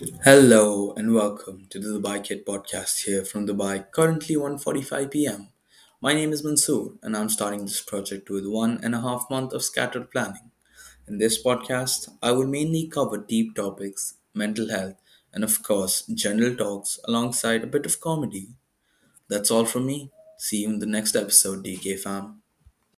Hello and welcome to the Dubai Kid podcast here from Dubai. Currently 1:45 p.m. My name is Mansoor and I'm starting this project with one and a half month of scattered planning. In this podcast, I will mainly cover deep topics, mental health, and of course, general talks alongside a bit of comedy. That's all from me. See you in the next episode, DK fam.